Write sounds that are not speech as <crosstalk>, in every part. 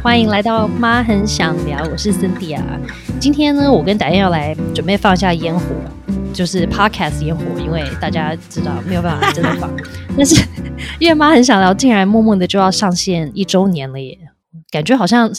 欢迎来到妈很想聊，我是 Cynthia。今天呢，我跟达燕要来准备放下烟火，就是 Podcast 烟火，因为大家知道没有办法真的放。<laughs> 但是因为妈很想聊，竟然默默的就要上线一周年了耶，感觉好像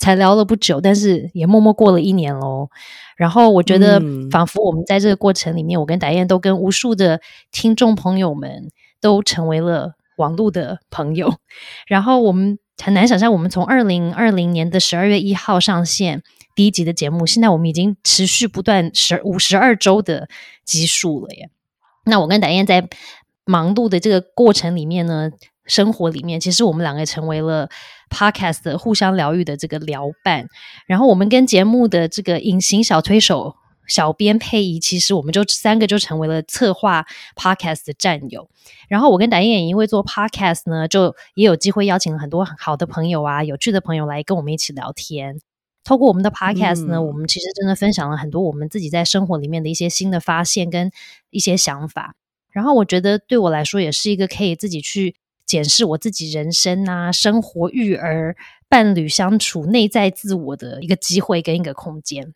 才聊了不久，但是也默默过了一年喽。然后我觉得，仿佛我们在这个过程里面，我跟达燕都跟无数的听众朋友们都成为了网络的朋友。<laughs> 然后我们。很难想象，我们从二零二零年的十二月一号上线第一集的节目，现在我们已经持续不断十五十二周的集数了耶。那我跟达燕在忙碌的这个过程里面呢，生活里面，其实我们两个成为了 podcast 的互相疗愈的这个聊伴。然后我们跟节目的这个隐形小推手。小编配仪，其实我们就三个就成为了策划 podcast 的战友。然后我跟达燕也因为做 podcast 呢，就也有机会邀请了很多好的朋友啊、有趣的朋友来跟我们一起聊天。透过我们的 podcast 呢，我们其实真的分享了很多我们自己在生活里面的一些新的发现跟一些想法。然后我觉得对我来说，也是一个可以自己去检视我自己人生啊、生活、育儿、伴侣相处、内在自我的一个机会跟一个空间。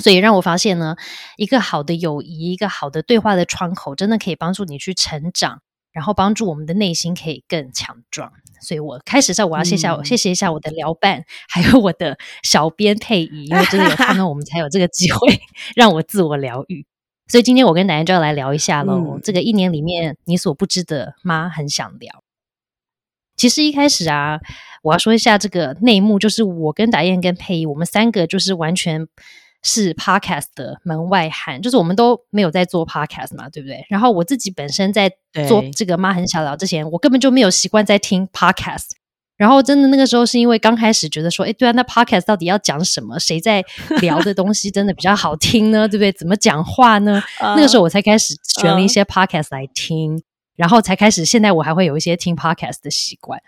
所以让我发现呢，一个好的友谊，一个好的对话的窗口，真的可以帮助你去成长，然后帮助我们的内心可以更强壮。所以我开始在我要谢下，谢谢一下我的聊伴，还有我的小编佩仪，因为真的有他们，<laughs> 我们才有这个机会让我自我疗愈。所以今天我跟奶奶就要来聊一下喽。这个一年里面你所不知的，妈很想聊。其实一开始啊，我要说一下这个内幕，就是我跟达燕跟佩仪，我们三个就是完全。是 podcast 的门外汉，就是我们都没有在做 podcast 嘛，对不对？然后我自己本身在做这个妈很小聊之前，我根本就没有习惯在听 podcast。然后真的那个时候是因为刚开始觉得说，哎，对啊，那 podcast 到底要讲什么？谁在聊的东西真的比较好听呢？<laughs> 对不对？怎么讲话呢？那个时候我才开始选了一些 podcast 来听，然后才开始现在我还会有一些听 podcast 的习惯。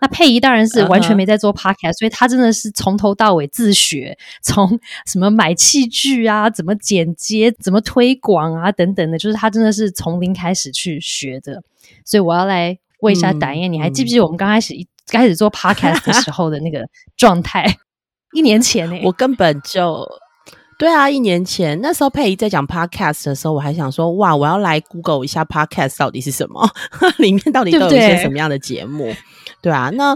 那佩仪当然是完全没在做 podcast，所以他真的是从头到尾自学，从什么买器具啊，怎么剪接，怎么推广啊，等等的，就是他真的是从零开始去学的。所以我要来问一下达燕，你还记不记得我们刚开始一开始做 podcast 的时候的那个状态？<laughs> 一年前呢，我根本就。对啊，一年前那时候佩仪在讲 podcast 的时候，我还想说哇，我要来 Google 一下 podcast 到底是什么，<laughs> 里面到底都有一些什么样的节目？对啊，那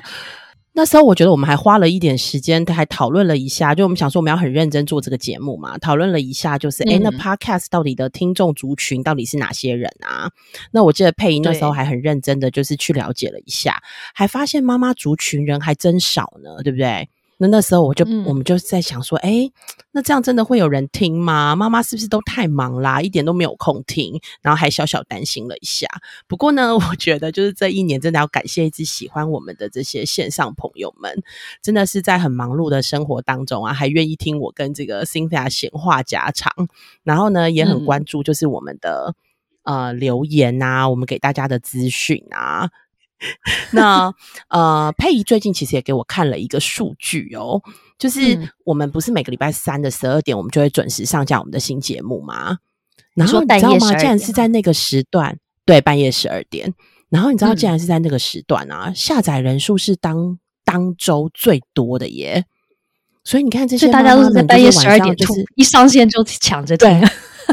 那时候我觉得我们还花了一点时间，还讨论了一下，就我们想说我们要很认真做这个节目嘛，讨论了一下，就是哎，那 podcast 到底的听众族群到底是哪些人啊？那我记得佩仪那时候还很认真的就是去了解了一下，还发现妈妈族群人还真少呢，对不对？那那时候我就我们就在想说，哎，那这样真的会有人听吗？妈妈是不是都太忙啦，一点都没有空听？然后还小小担心了一下。不过呢，<laughs> 我觉得就是这一年真的要感谢一直喜欢我们的这些线上朋友们，真的是在很忙碌的生活当中啊，还愿意听我跟这个 Cynthia 闲话家常，然后呢也很关注就是我们的呃留言啊，我们给大家的资讯啊。那呃，佩仪最近其实也给我看了一个数据哦，就是我们不是每个礼拜三的十二点，我们就会准时上架我们的新节目吗？然后你知道吗？竟然是在那个时段，对，半夜十二点。然后你知道，竟然是在那个时段啊，下载人数是当当周最多的耶。所以你看，这些大家都是在半夜十二点，就是一上线就抢着听。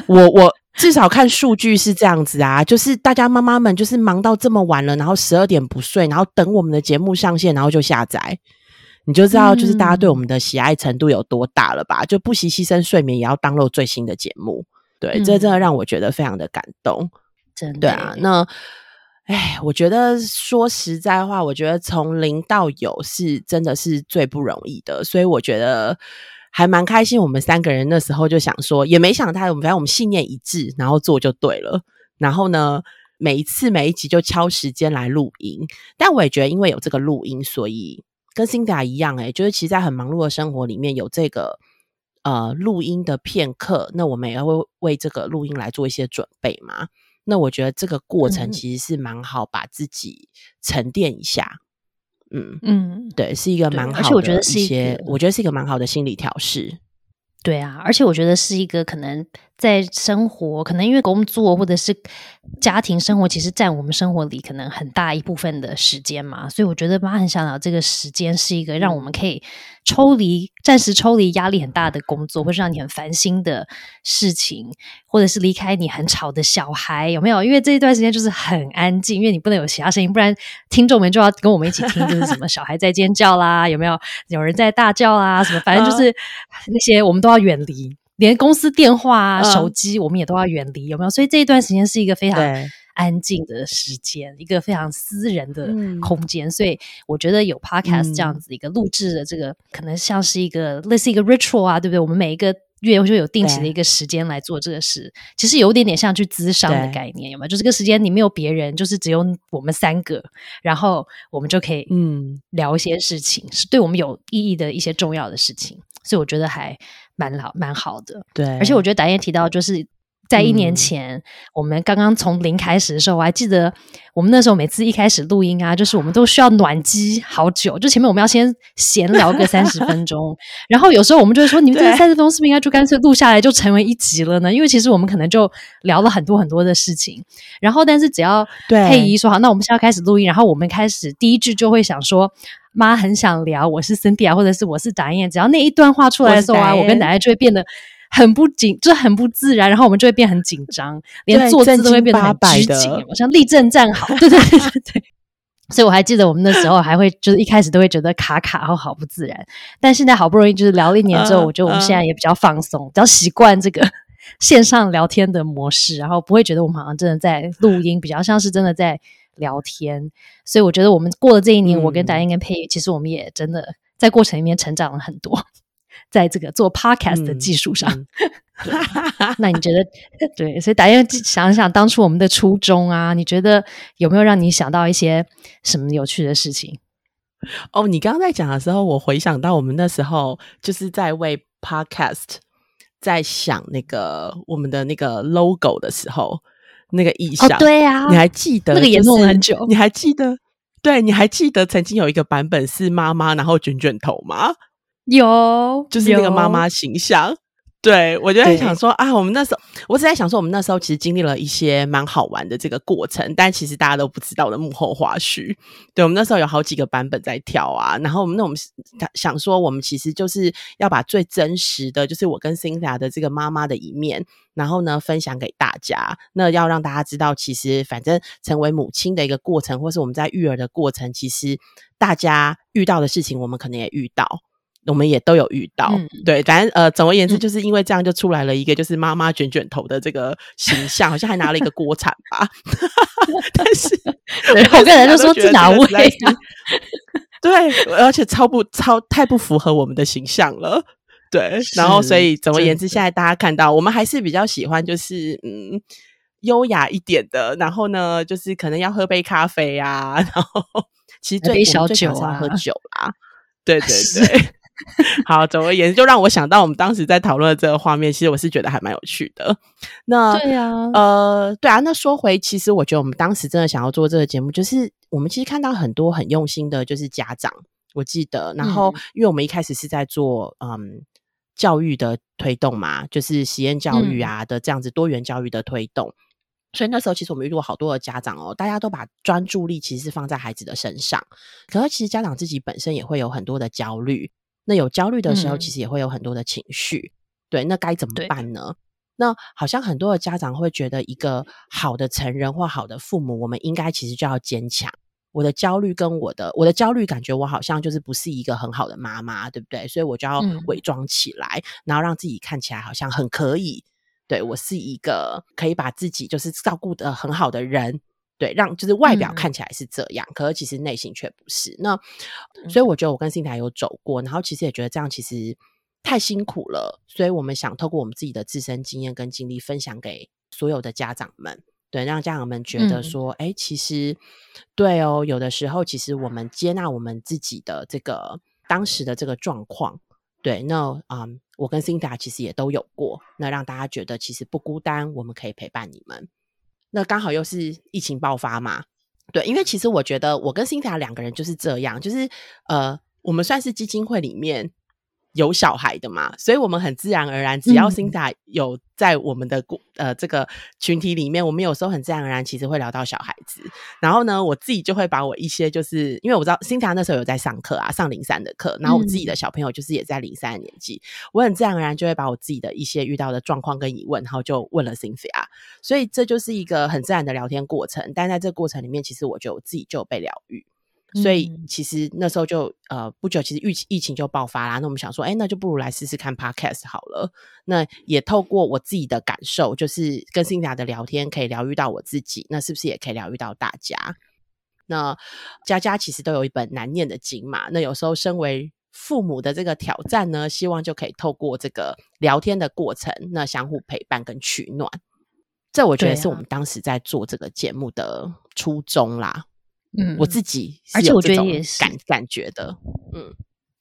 我 <laughs> 我。至少看数据是这样子啊，就是大家妈妈们就是忙到这么晚了，然后十二点不睡，然后等我们的节目上线，然后就下载，你就知道就是大家对我们的喜爱程度有多大了吧？就不惜牺牲睡眠也要当录最新的节目，对，这真的让我觉得非常的感动，真的。对啊，那哎，我觉得说实在话，我觉得从零到有是真的是最不容易的，所以我觉得。还蛮开心，我们三个人那时候就想说，也没想他，我们反正我们信念一致，然后做就对了。然后呢，每一次每一集就敲时间来录音。但我也觉得，因为有这个录音，所以跟辛达一样，哎，就是其实，在很忙碌的生活里面有这个呃录音的片刻，那我们也会为这个录音来做一些准备嘛。那我觉得这个过程其实是蛮好，把自己沉淀一下。嗯嗯嗯，对，是一个蛮好，而且我觉得是一些，我觉得是一个蛮好的心理调试。对啊，而且我觉得是一个可能在生活，可能因为工作或者是家庭生活，其实占我们生活里可能很大一部分的时间嘛。所以我觉得妈很想聊这个时间是一个让我们可以抽离、暂时抽离压力很大的工作，或是让你很烦心的事情，或者是离开你很吵的小孩，有没有？因为这一段时间就是很安静，因为你不能有其他声音，不然听众们就要跟我们一起听，就是什么小孩在尖叫啦，有没有？有人在大叫啦，什么？反正就是那些我们都要远离。连公司电话啊、手机，我们也都要远离，有没有？所以这一段时间是一个非常安静的时间，一个非常私人的空间。所以我觉得有 podcast 这样子一个录制的这个，可能像是一个类似一个 ritual 啊，对不对？我们每一个月就有定期的一个时间来做这个事，其实有点点像去咨商的概念，有没有？就这个时间你没有别人，就是只有我们三个，然后我们就可以嗯聊一些事情，是对我们有意义的一些重要的事情。所以我觉得还。蛮好，蛮好的。对，而且我觉得导演提到，就是在一年前，我们刚刚从零开始的时候，我还记得我们那时候每次一开始录音啊，就是我们都需要暖机好久，就前面我们要先闲聊个三十分钟，<laughs> 然后有时候我们就会说，你们这个三十分钟是不是应该就干脆录下来，就成为一集了呢？因为其实我们可能就聊了很多很多的事情，然后但是只要佩仪说好，那我们现在开始录音，然后我们开始第一句就会想说。妈很想聊，我是 Cindy 啊，或者是我是达燕。只要那一段话出来的时候啊，我跟奶奶就会变得很不紧，就很不自然，然后我们就会变很紧张，连坐姿都会变得很拘谨，像立正站好。<laughs> 对对对对对。所以我还记得我们那时候还会就是一开始都会觉得卡卡，然后好不自然。但现在好不容易就是聊了一年之后，我觉得我们现在也比较放松，比较习惯这个 <laughs> 线上聊天的模式，然后不会觉得我们好像真的在录音，比较像是真的在。聊天，所以我觉得我们过了这一年，我跟达英跟佩，其实我们也真的在过程里面成长了很多，在这个做 podcast 的技术上。那你觉得 <laughs> 对？所以达英想想当初我们的初衷啊，你觉得有没有让你想到一些什么有趣的事情？哦，你刚刚在讲的时候，我回想到我们那时候就是在为 podcast 在想那个我们的那个 logo 的时候。那个意象，对呀，你还记得？那个也弄了很久。你还记得？对，你还记得曾经有一个版本是妈妈，然后卷卷头吗？有，就是那个妈妈形象。对，我就在想说啊，我们那时候，我只在想说，我们那时候其实经历了一些蛮好玩的这个过程，但其实大家都不知道的幕后花絮。对，我们那时候有好几个版本在跳啊，然后我们那我们想说，我们其实就是要把最真实的就是我跟 Cynthia 的这个妈妈的一面，然后呢分享给大家。那要让大家知道，其实反正成为母亲的一个过程，或是我们在育儿的过程，其实大家遇到的事情，我们可能也遇到。我们也都有遇到，对，反正呃，总而言之，就是因为这样就出来了一个就是妈妈卷卷头的这个形象，好像还拿了一个锅铲吧。<laughs> 但是，<laughs> 我个人就说是哪位？对，而且超不超太不符合我们的形象了。对，然后所以总而言之，现在大家看到我们还是比较喜欢就是嗯优雅一点的，然后呢，就是可能要喝杯咖啡啊，然后 <laughs> 其实最小酒啊，喝酒啦。对对对。<laughs> 好，总而言之，就让我想到我们当时在讨论这个画面，其实我是觉得还蛮有趣的。那对呀，呃，对啊。那说回，其实我觉得我们当时真的想要做这个节目，就是我们其实看到很多很用心的，就是家长，我记得。然后，因为我们一开始是在做嗯教育的推动嘛，就是实验教育啊的这样子多元教育的推动，所以那时候其实我们遇到好多的家长哦，大家都把专注力其实是放在孩子的身上，可是其实家长自己本身也会有很多的焦虑。那有焦虑的时候，其实也会有很多的情绪，对，那该怎么办呢？那好像很多的家长会觉得，一个好的成人或好的父母，我们应该其实就要坚强。我的焦虑跟我的我的焦虑感觉，我好像就是不是一个很好的妈妈，对不对？所以我就要伪装起来，然后让自己看起来好像很可以。对我是一个可以把自己就是照顾的很好的人。对，让就是外表看起来是这样，可是其实内心却不是。那所以我觉得我跟新台有走过，然后其实也觉得这样其实太辛苦了。所以我们想透过我们自己的自身经验跟经历，分享给所有的家长们，对，让家长们觉得说，哎，其实对哦，有的时候其实我们接纳我们自己的这个当时的这个状况，对，那啊，我跟辛达其实也都有过，那让大家觉得其实不孤单，我们可以陪伴你们。那刚好又是疫情爆发嘛，对，因为其实我觉得我跟辛塔两个人就是这样，就是呃，我们算是基金会里面有小孩的嘛，所以我们很自然而然，只要辛达有在我们的呃这个群体里面，我们有时候很自然而然，其实会聊到小孩子。然后呢，我自己就会把我一些，就是因为我知道辛达那时候有在上课啊，上零三的课，然后我自己的小朋友就是也在零三的年纪，我很自然而然就会把我自己的一些遇到的状况跟疑问，然后就问了 Cynthia。所以这就是一个很自然的聊天过程。但在这个过程里面，其实我觉得我自己就被疗愈。所以其实那时候就呃不久，其实疫疫情就爆发啦。那我们想说，哎，那就不如来试试看 podcast 好了。那也透过我自己的感受，就是跟辛达的聊天，可以疗愈到我自己。那是不是也可以疗愈到大家？那家家其实都有一本难念的经嘛。那有时候身为父母的这个挑战呢，希望就可以透过这个聊天的过程，那相互陪伴跟取暖。这我觉得是我们当时在做这个节目的初衷啦。嗯，我自己，而且我觉得也是感感觉的，嗯，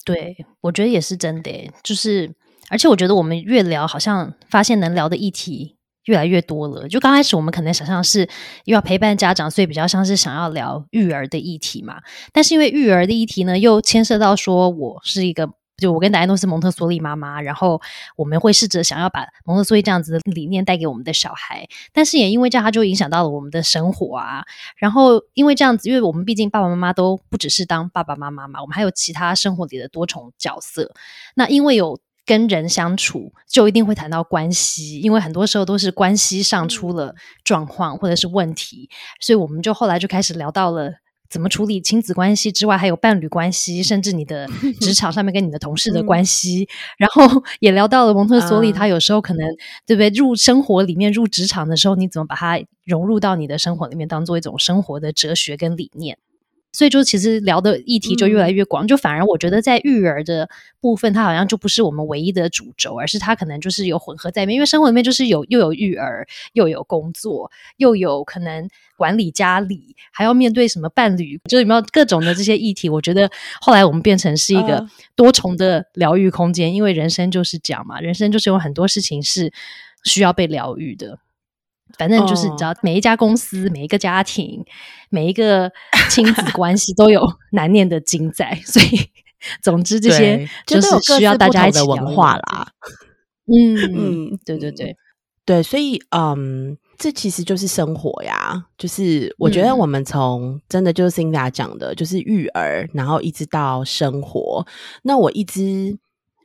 对，我觉得也是真的，就是，而且我觉得我们越聊，好像发现能聊的议题越来越多了。就刚开始我们可能想象是又要陪伴家长，所以比较像是想要聊育儿的议题嘛。但是因为育儿的议题呢，又牵涉到说我是一个。就我跟达安都是蒙特梭利妈妈，然后我们会试着想要把蒙特梭利这样子的理念带给我们的小孩，但是也因为这样，他就影响到了我们的生活啊。然后因为这样子，因为我们毕竟爸爸妈妈都不只是当爸爸妈妈嘛，我们还有其他生活里的多重角色。那因为有跟人相处，就一定会谈到关系，因为很多时候都是关系上出了状况或者是问题，所以我们就后来就开始聊到了。怎么处理亲子关系之外，还有伴侣关系，甚至你的 <laughs> 职场上面跟你的同事的关系，然后 <laughs> 也聊到了蒙特梭利，他有时候可能对不对？入生活里面，入职场的时候，你怎么把它融入到你的生活里面，当做一种生活的哲学跟理念？所以就其实聊的议题就越来越广，就反而我觉得在育儿的部分，它好像就不是我们唯一的主轴，而是它可能就是有混合在里面。因为生活里面就是有又有育儿，又有工作，又有可能管理家里，还要面对什么伴侣，就是有没有各种的这些议题。我觉得后来我们变成是一个多重的疗愈空间，因为人生就是这样嘛，人生就是有很多事情是需要被疗愈的。反正就是只要，每一家公司、每一个家庭、每一个亲子 <laughs> 关系都有难念的经在，所以 <laughs> 总之这些就是需要大家一起文化啦。<laughs> 嗯嗯，对对对对，所以嗯，这其实就是生活呀。就是我觉得我们从真的就是 Cinda 讲的，就是育儿，然后一直到生活。那我一直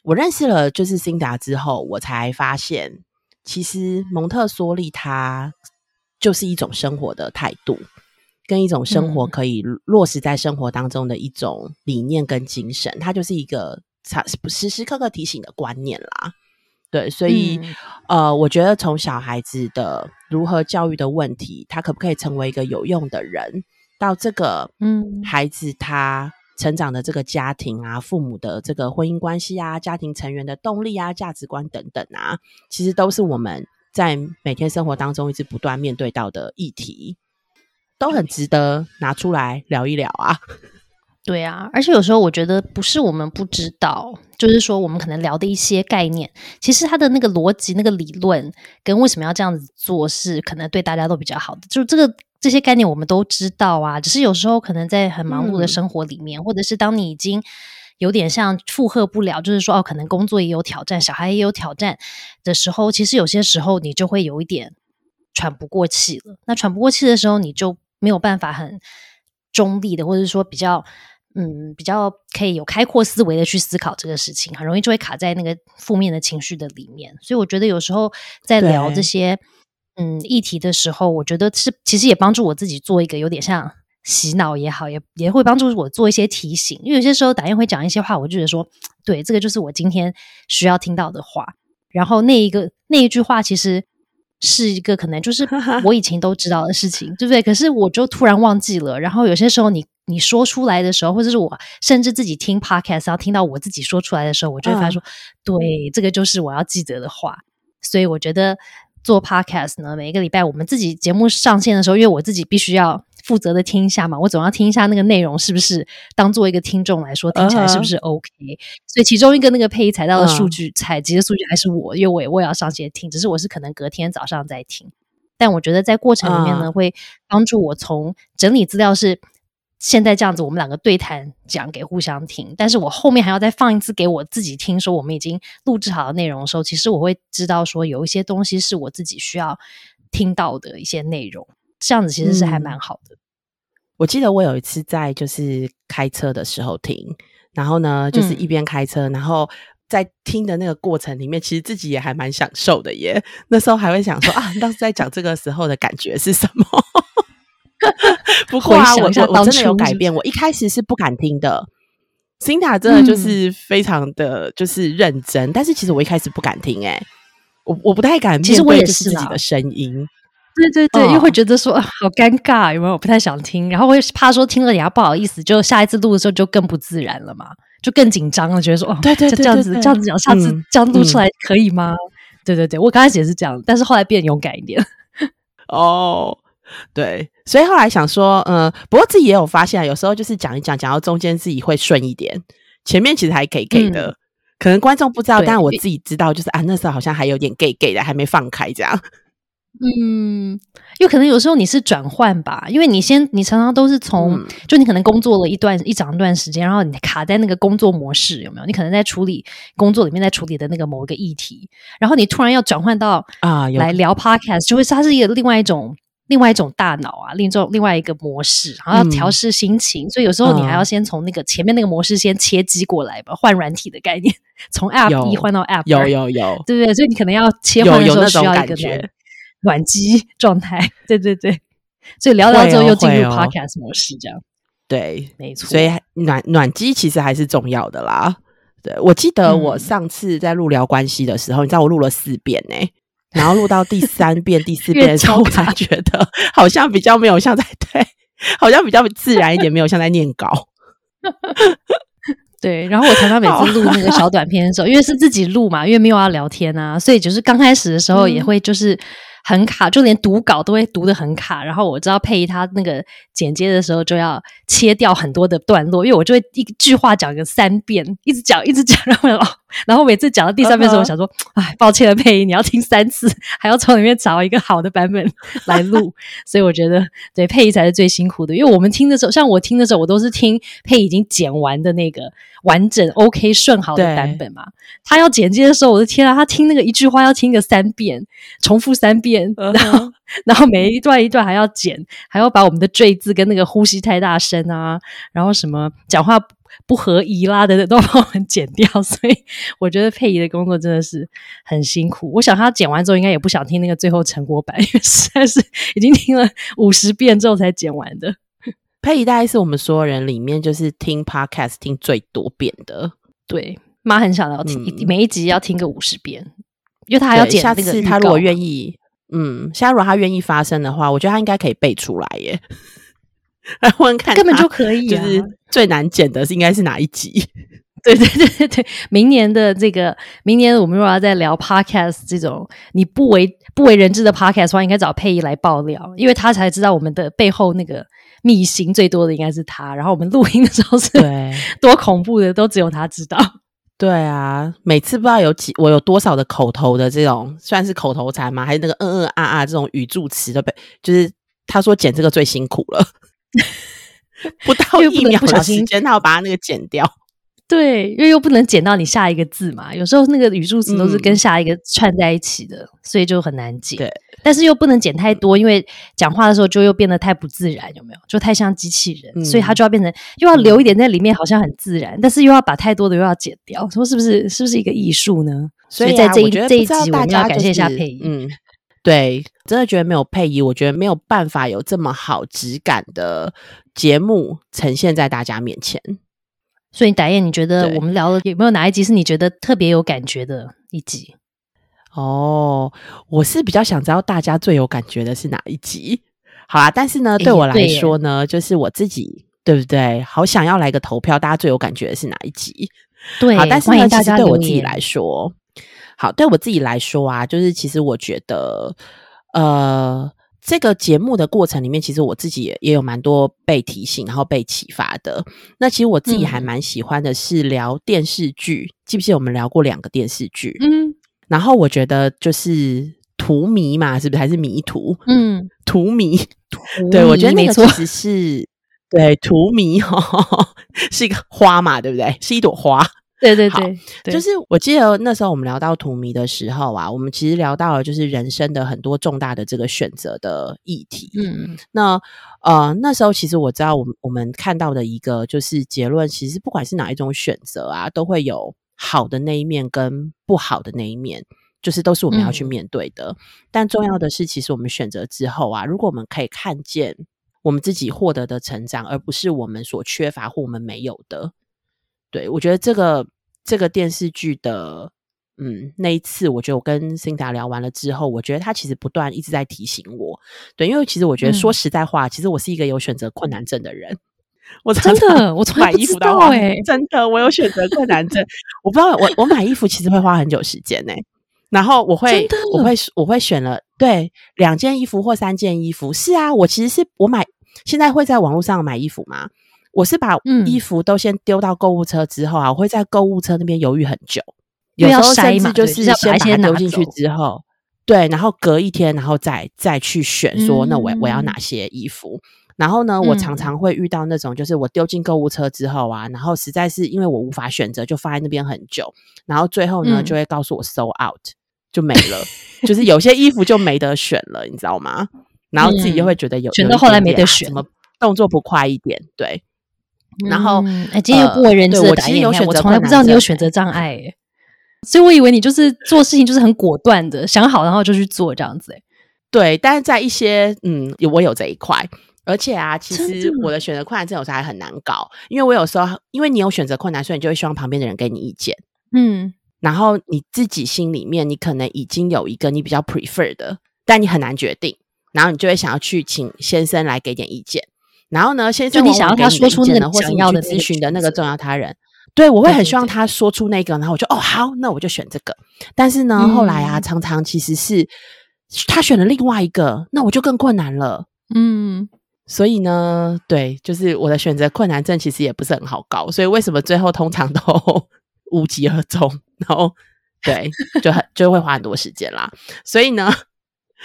我认识了就是 Cinda 之后，我才发现。其实蒙特梭利它就是一种生活的态度，跟一种生活可以落实在生活当中的一种理念跟精神，它就是一个时时刻刻提醒的观念啦。对，所以呃，我觉得从小孩子的如何教育的问题，他可不可以成为一个有用的人，到这个嗯孩子他。成长的这个家庭啊，父母的这个婚姻关系啊，家庭成员的动力啊，价值观等等啊，其实都是我们在每天生活当中一直不断面对到的议题，都很值得拿出来聊一聊啊。<laughs> 对啊，而且有时候我觉得不是我们不知道，就是说我们可能聊的一些概念，其实它的那个逻辑、那个理论跟为什么要这样子做，是可能对大家都比较好的。就这个。这些概念我们都知道啊，只是有时候可能在很忙碌的生活里面，或者是当你已经有点像负荷不了，就是说哦，可能工作也有挑战，小孩也有挑战的时候，其实有些时候你就会有一点喘不过气了。那喘不过气的时候，你就没有办法很中立的，或者说比较嗯比较可以有开阔思维的去思考这个事情，很容易就会卡在那个负面的情绪的里面。所以我觉得有时候在聊这些。嗯，议题的时候，我觉得是其实也帮助我自己做一个有点像洗脑也好，也也会帮助我做一些提醒。因为有些时候打印会讲一些话，我就觉得说，对，这个就是我今天需要听到的话。然后那一个那一句话，其实是一个可能就是 <laughs> 我以前都知道的事情，对不对？可是我就突然忘记了。然后有些时候你你说出来的时候，或者是我甚至自己听 podcast 然后听到我自己说出来的时候，我就会发现说，对，这个就是我要记得的话。所以我觉得。做 podcast 呢，每一个礼拜我们自己节目上线的时候，因为我自己必须要负责的听一下嘛，我总要听一下那个内容是不是当做一个听众来说听起来是不是 OK。所以其中一个那个配音采到的数据采集的数据还是我，因为我也我也要上线听，只是我是可能隔天早上再听。但我觉得在过程里面呢，会帮助我从整理资料是现在这样子，我们两个对谈讲给互相听，但是我后面还要再放一次给我自己听，说我们已经录制好的内容的时候，其实我会知道说有一些东西是我自己需要听到的一些内容，这样子其实是还蛮好的。我记得我有一次在就是开车的时候听，然后呢，就是一边开车，然后在听的那个过程里面，其实自己也还蛮享受的耶。那时候还会想说啊，当时在讲这个时候的感觉是什么？<laughs> 不过啊，我我真的有改变。我一开始是不敢听的，Cinta 真的就是非常的就是认真，但是其实我一开始不敢听，哎，我我不太敢，其实我也是自己的声音。对对对，又会觉得说好尴尬，有没有？我不太想听，然后我也怕说听了人家不好意思，就下一次录的时候就更不自然了嘛，就更紧张了，觉得说哦，对对对，这样子这样子讲，下次这样录出来可以吗？对对对，我刚开始也是这样，但是后来变勇敢一点。<laughs> 哦，<laughs> 对，所以后来想说，嗯，不过自己也有发现，有时候就是讲一讲，讲到中间自己会顺一点，前面其实还给给的，可能观众不知道，但我自己知道，就是啊，那时候好像还有点给给的，还没放开这样。<laughs> 嗯，有可能有时候你是转换吧，因为你先，你常常都是从，就你可能工作了一段一长段时间，然后你卡在那个工作模式，有没有？你可能在处理工作里面在处理的那个某一个议题，然后你突然要转换到啊来聊 podcast，就会它是一个另外一种另外一种大脑啊，另一种另外一个模式，然后要调试心情，所以有时候你还要先从那个前面那个模式先切机过来吧，换软体的概念，从 <laughs> app 一换到 app，有有有，对不对？所以你可能要切换的时候需要一个。暖机状态，对对对，<laughs> 所以聊聊之后又进入 podcast 模式，这样对，没错。所以暖暖机其实还是重要的啦。对我记得我上次在录聊关系的时候，你知道我录了四遍呢，然后录到第三遍、第四遍的时候，我才觉得好像比较没有像在对，好像比较自然一点，没有像在念稿。<laughs> 对，然后我常常每次录那个小短片的时候，因为是自己录嘛，因为没有要聊天啊，所以就是刚开始的时候也会就是。很卡，就连读稿都会读的很卡。然后我知道佩仪他那个剪接的时候就要切掉很多的段落，因为我就会一句话讲个三遍，一直讲一直讲，然后然后每次讲到第三遍的时候，我想说，哎，抱歉了，佩仪，你要听三次，还要从里面找一个好的版本 <laughs> 来录。所以我觉得，对配音才是最辛苦的，因为我们听的时候，像我听的时候，我都是听佩仪已经剪完的那个完整 OK 顺好的版本嘛。他要剪接的时候，我的天啊，他听那个一句话要听个三遍，重复三遍，然后然后每一段一段还要剪，还要把我们的赘字跟那个呼吸太大声啊，然后什么讲话。不合宜啦的都帮我们剪掉，所以我觉得佩仪的工作真的是很辛苦。我想他剪完之后应该也不想听那个最后成果版，因为实在是 <laughs> 已经听了五十遍之后才剪完的。佩仪大概是我们所有人里面就是听 podcast 听最多遍的。对，妈很想要听每一集要听个五十遍，因为他还要剪下次他如果愿意，嗯，下次如果他愿意发声的话，我觉得他应该可以背出来耶。<laughs> 来问看，根本就可以。就是最难剪的是应该是哪一集？<laughs> 对对对对对，明年的这个，明年我们如果要再聊 podcast 这种你不为不为人知的 podcast 话，应该找佩仪来爆料，因为他才知道我们的背后那个秘辛最多的应该是他。然后我们录音的时候是 <laughs> 多恐怖的，都只有他知道。对啊，每次不知道有几我有多少的口头的这种算是口头禅吗？还是那个嗯嗯啊啊这种语助词都被，就是他说剪这个最辛苦了。<laughs> 不到一秒的时间，他要把它那个剪掉。<laughs> 对，因为又不能剪到你下一个字嘛。有时候那个语助词都是跟下一个串在一起的，所以就很难剪。对，但是又不能剪太多，因为讲话的时候就又变得太不自然，有没有？就太像机器人，所以他就要变成又要留一点在里面，好像很自然，但是又要把太多的又要剪掉。说是不是？是不是一个艺术呢？所以在这一这一集，我们要感谢一下配音。嗯。对，真的觉得没有配仪，我觉得没有办法有这么好质感的节目呈现在大家面前。所以，达燕，你觉得我们聊了有没有哪一集是你觉得特别有感觉的一集？哦，我是比较想知道大家最有感觉的是哪一集。好啦，但是呢，对我来说呢，就是我自己，对不对？好想要来个投票，大家最有感觉的是哪一集？对，好，但是呢，其实对我自己来说。好，对我自己来说啊，就是其实我觉得，呃，这个节目的过程里面，其实我自己也也有蛮多被提醒，然后被启发的。那其实我自己还蛮喜欢的是聊电视剧，记不记得我们聊过两个电视剧？嗯，然后我觉得就是图迷嘛，是不是还是迷途？嗯，<laughs> 图迷，<laughs> 对我觉得那个其实是。对，荼蘼 <laughs> 是一个花嘛，对不对？是一朵花。对对对，就是我记得那时候我们聊到荼蘼的时候啊，我们其实聊到了就是人生的很多重大的这个选择的议题。嗯，那呃那时候其实我知道，我们我们看到的一个就是结论，其实不管是哪一种选择啊，都会有好的那一面跟不好的那一面，就是都是我们要去面对的。但重要的是，其实我们选择之后啊，如果我们可以看见我们自己获得的成长，而不是我们所缺乏或我们没有的。对，我觉得这个这个电视剧的，嗯，那一次，我觉得我跟辛达聊完了之后，我觉得他其实不断一直在提醒我，对，因为其实我觉得说实在话，其实我是一个有选择困难症的人，我真的，我 <laughs> 买衣服的话，真的，我有选择困难症，我不知道，我我买衣服其实会花很久时间呢，然后我会，我会，我会选了，对，两件衣服或三件衣服，是啊，我其实是我买，现在会在网络上买衣服吗？我是把衣服都先丢到购物车之后啊，我会在购物车那边犹豫很久，有时候甚至就是先把它丢进去之后，对，然后隔一天，然后再再去选说，那我我要哪些衣服？然后呢，我常常会遇到那种，就是我丢进购物车之后啊，然后实在是因为我无法选择，就放在那边很久，然后最后呢，就会告诉我 so out 就没了，就是有些衣服就没得选了，你知道吗？然后自己又会觉得有选到后来没得选，怎么动作不快一点？对。然后，哎，今天又不为人知的打眼我从来不知道你有选择障碍，哎，所以我以为你就是做事情就是很果断的，想好然后就去做这样子，哎，对。但是在一些，嗯，我有这一块，而且啊，其实我的选择困难症有时候还很难搞，因为我有时候，因为你有选择困难，所以你就会希望旁边的人给你意见，嗯，然后你自己心里面你可能已经有一个你比较 prefer 的，但你很难决定，然后你就会想要去请先生来给点意见。然后呢？先生，你想要他说出那个或想要的咨询的那个重要他人，对我会很希望他说出那个，然后我就哦好，那我就选这个。但是呢，后来啊，常常其实是他选了另外一个，那我就更困难了。嗯，所以呢，对，就是我的选择困难症其实也不是很好搞。所以为什么最后通常都 <laughs> 无疾而终？然后对，就很就会花很多时间啦。所以呢，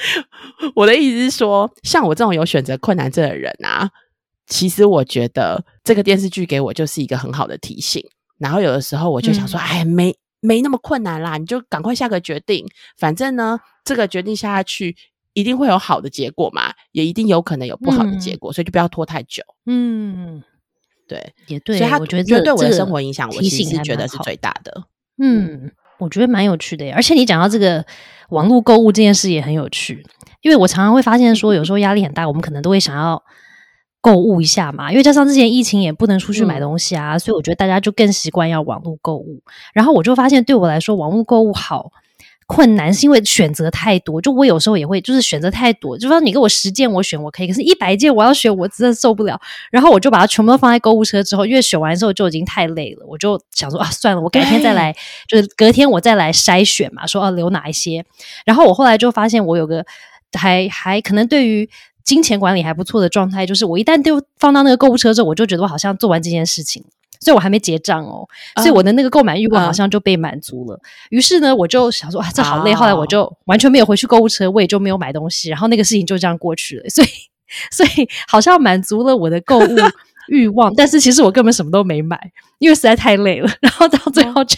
<laughs> 我的意思是说，像我这种有选择困难症的人啊。其实我觉得这个电视剧给我就是一个很好的提醒，然后有的时候我就想说，哎，没没那么困难啦，你就赶快下个决定，反正呢，这个决定下去一定会有好的结果嘛，也一定有可能有不好的结果，所以就不要拖太久。嗯，对，也对，所以他我觉得对我的生活影响，我其实是觉得是最大的。嗯，我觉得蛮有趣的，而且你讲到这个网络购物这件事也很有趣，因为我常常会发现说，有时候压力很大，我们可能都会想要。购物一下嘛，因为加上之前疫情也不能出去买东西啊，所以我觉得大家就更习惯要网络购物。然后我就发现，对我来说，网络购物好困难，是因为选择太多。就我有时候也会，就是选择太多，就说你给我十件我选我可以，可是一百件我要选，我真的受不了。然后我就把它全部都放在购物车之后，因为选完之后就已经太累了，我就想说啊，算了，我改天再来，<laughs> 就是隔天我再来筛选嘛，说要留哪一些。然后我后来就发现，我有个还还可能对于。金钱管理还不错的状态，就是我一旦丢放到那个购物车之后，我就觉得我好像做完这件事情，所以我还没结账哦，所以我的那个购买欲望好像就被满足了。于是呢，我就想说啊，这好累。后来我就完全没有回去购物车，我也就没有买东西，然后那个事情就这样过去了。所以，<laughs> 所以好像满足了我的购物。欲望，但是其实我根本什么都没买，因为实在太累了。<laughs> 然后到最后就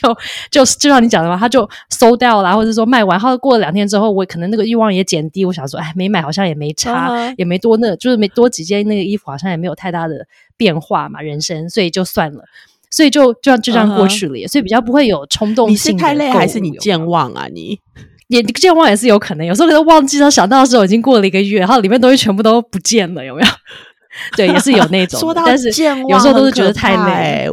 就就像你讲的嘛，他就收掉了，或者说卖完。然后过了两天之后，我可能那个欲望也减低。我想说，哎，没买好像也没差，也没多那，就是没多几件那个衣服，好像也没有太大的变化嘛，人生，所以就算了。所以就就就这样过去了，所以比较不会有冲动性。你是太累还是你健忘啊？你 <laughs> 也健忘也是有可能，有时候可能忘记了，想到的时候已经过了一个月，然后里面东西全部都不见了，有没有？对，也是有那种，<laughs> 说到但是有时候都是觉得太累。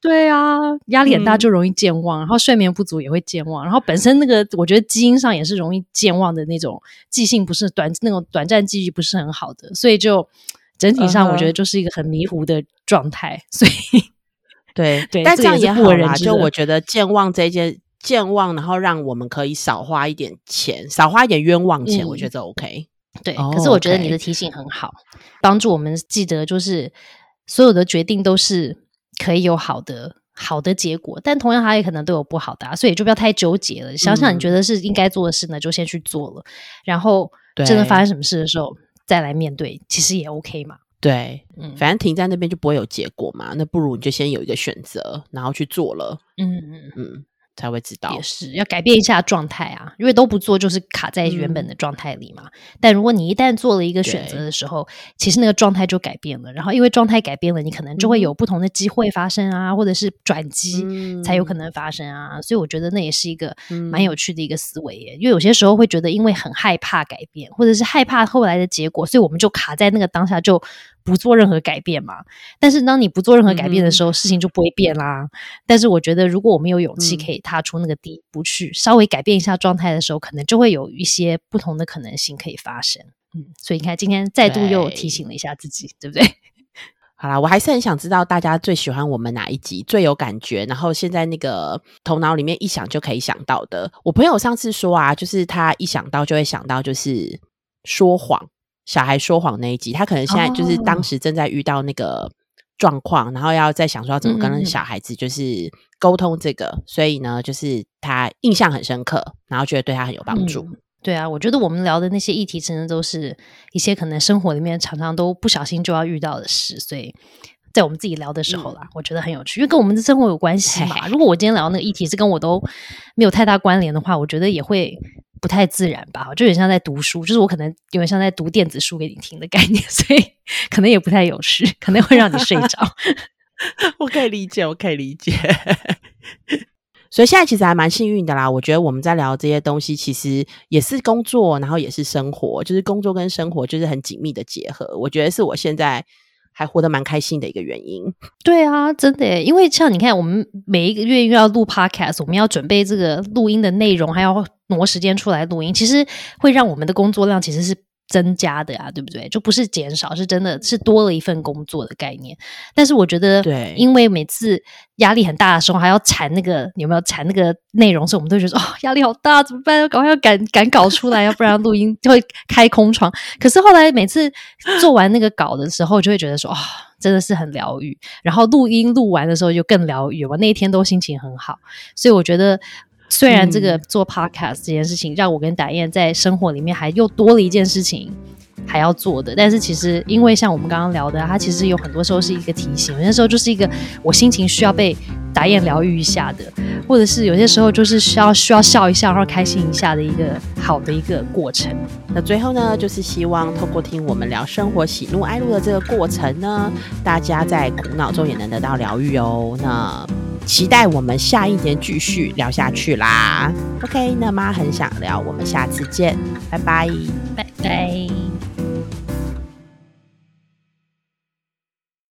对啊，压力很大就容易健忘，然后睡眠不足也会健忘，然后本身那个我觉得基因上也是容易健忘的那种，记性不是短那种短暂记忆不是很好的，所以就整体上我觉得就是一个很迷糊的状态。所以，对对，但这样也好啊。就我觉得健忘这件健忘，然后让我们可以少花一点钱，少花一点冤枉钱，我觉得 OK。对，可是我觉得你的提醒很好，帮助我们记得，就是所有的决定都是可以有好的好的结果，但同样它也可能都有不好的，所以就不要太纠结了。想想你觉得是应该做的事呢，就先去做了，然后真的发生什么事的时候再来面对，其实也 OK 嘛。对，嗯，反正停在那边就不会有结果嘛，那不如你就先有一个选择，然后去做了。嗯嗯嗯。才会知道，也是要改变一下状态啊，因为都不做就是卡在原本的状态里嘛。但如果你一旦做了一个选择的时候，其实那个状态就改变了。然后因为状态改变了，你可能就会有不同的机会发生啊，或者是转机才有可能发生啊。所以我觉得那也是一个蛮有趣的一个思维耶。因为有些时候会觉得，因为很害怕改变，或者是害怕后来的结果，所以我们就卡在那个当下就。不做任何改变嘛？但是当你不做任何改变的时候，事情就不会变啦。但是我觉得，如果我们有勇气可以踏出那个第一步去，稍微改变一下状态的时候，可能就会有一些不同的可能性可以发生。嗯，所以你看，今天再度又提醒了一下自己，对不对？<laughs> 好啦，我还是很想知道大家最喜欢我们哪一集，最有感觉，然后现在那个头脑里面一想就可以想到的。我朋友上次说啊，就是他一想到就会想到，就是说谎。小孩说谎那一集，他可能现在就是当时正在遇到那个状况，然后要在想说怎么跟小孩子就是沟通这个，所以呢，就是他印象很深刻，然后觉得对他很有帮助。对啊，我觉得我们聊的那些议题，真的都是一些可能生活里面常常都不小心就要遇到的事，所以在我们自己聊的时候啦，我觉得很有趣，因为跟我们的生活有关系嘛。<laughs> 如果我今天聊那个议题是跟我都没有太大关联的话，我觉得也会。不太自然吧，就有点像在读书，就是我可能有点像在读电子书给你听的概念，<laughs> 所以可能也不太有趣，可能会让你睡着。<laughs> 我可以理解，我可以理解。<laughs> 所以现在其实还蛮幸运的啦。我觉得我们在聊这些东西，其实也是工作，然后也是生活，就是工作跟生活就是很紧密的结合。我觉得是我现在。还活得蛮开心的一个原因，对啊，真的，因为像你看，我们每一个月又要录 podcast，我们要准备这个录音的内容，还要挪时间出来录音，其实会让我们的工作量其实是。增加的呀，对不对？就不是减少，是真的是多了一份工作的概念。但是我觉得，对，因为每次压力很大的时候，还要缠那个有没有缠那个内容，所以我们都觉得哦，压力好大，怎么办？要赶快要赶赶稿出来，要不然录音就会开空窗。可是后来每次做完那个稿的时候，就会觉得说啊，真的是很疗愈。然后录音录完的时候就更疗愈，我那一天都心情很好。所以我觉得。虽然这个做 podcast 这件事情让我跟达燕在生活里面还又多了一件事情还要做的，但是其实因为像我们刚刚聊的，它其实有很多时候是一个提醒，有些时候就是一个我心情需要被打眼疗愈一下的，或者是有些时候就是需要需要笑一笑，然后开心一下的一个好的一个过程。那最后呢，就是希望透过听我们聊生活喜怒哀乐的这个过程呢，大家在苦恼中也能得到疗愈哦。那。期待我们下一年继续聊下去啦。OK，那妈很想聊，我们下次见，拜拜，拜拜。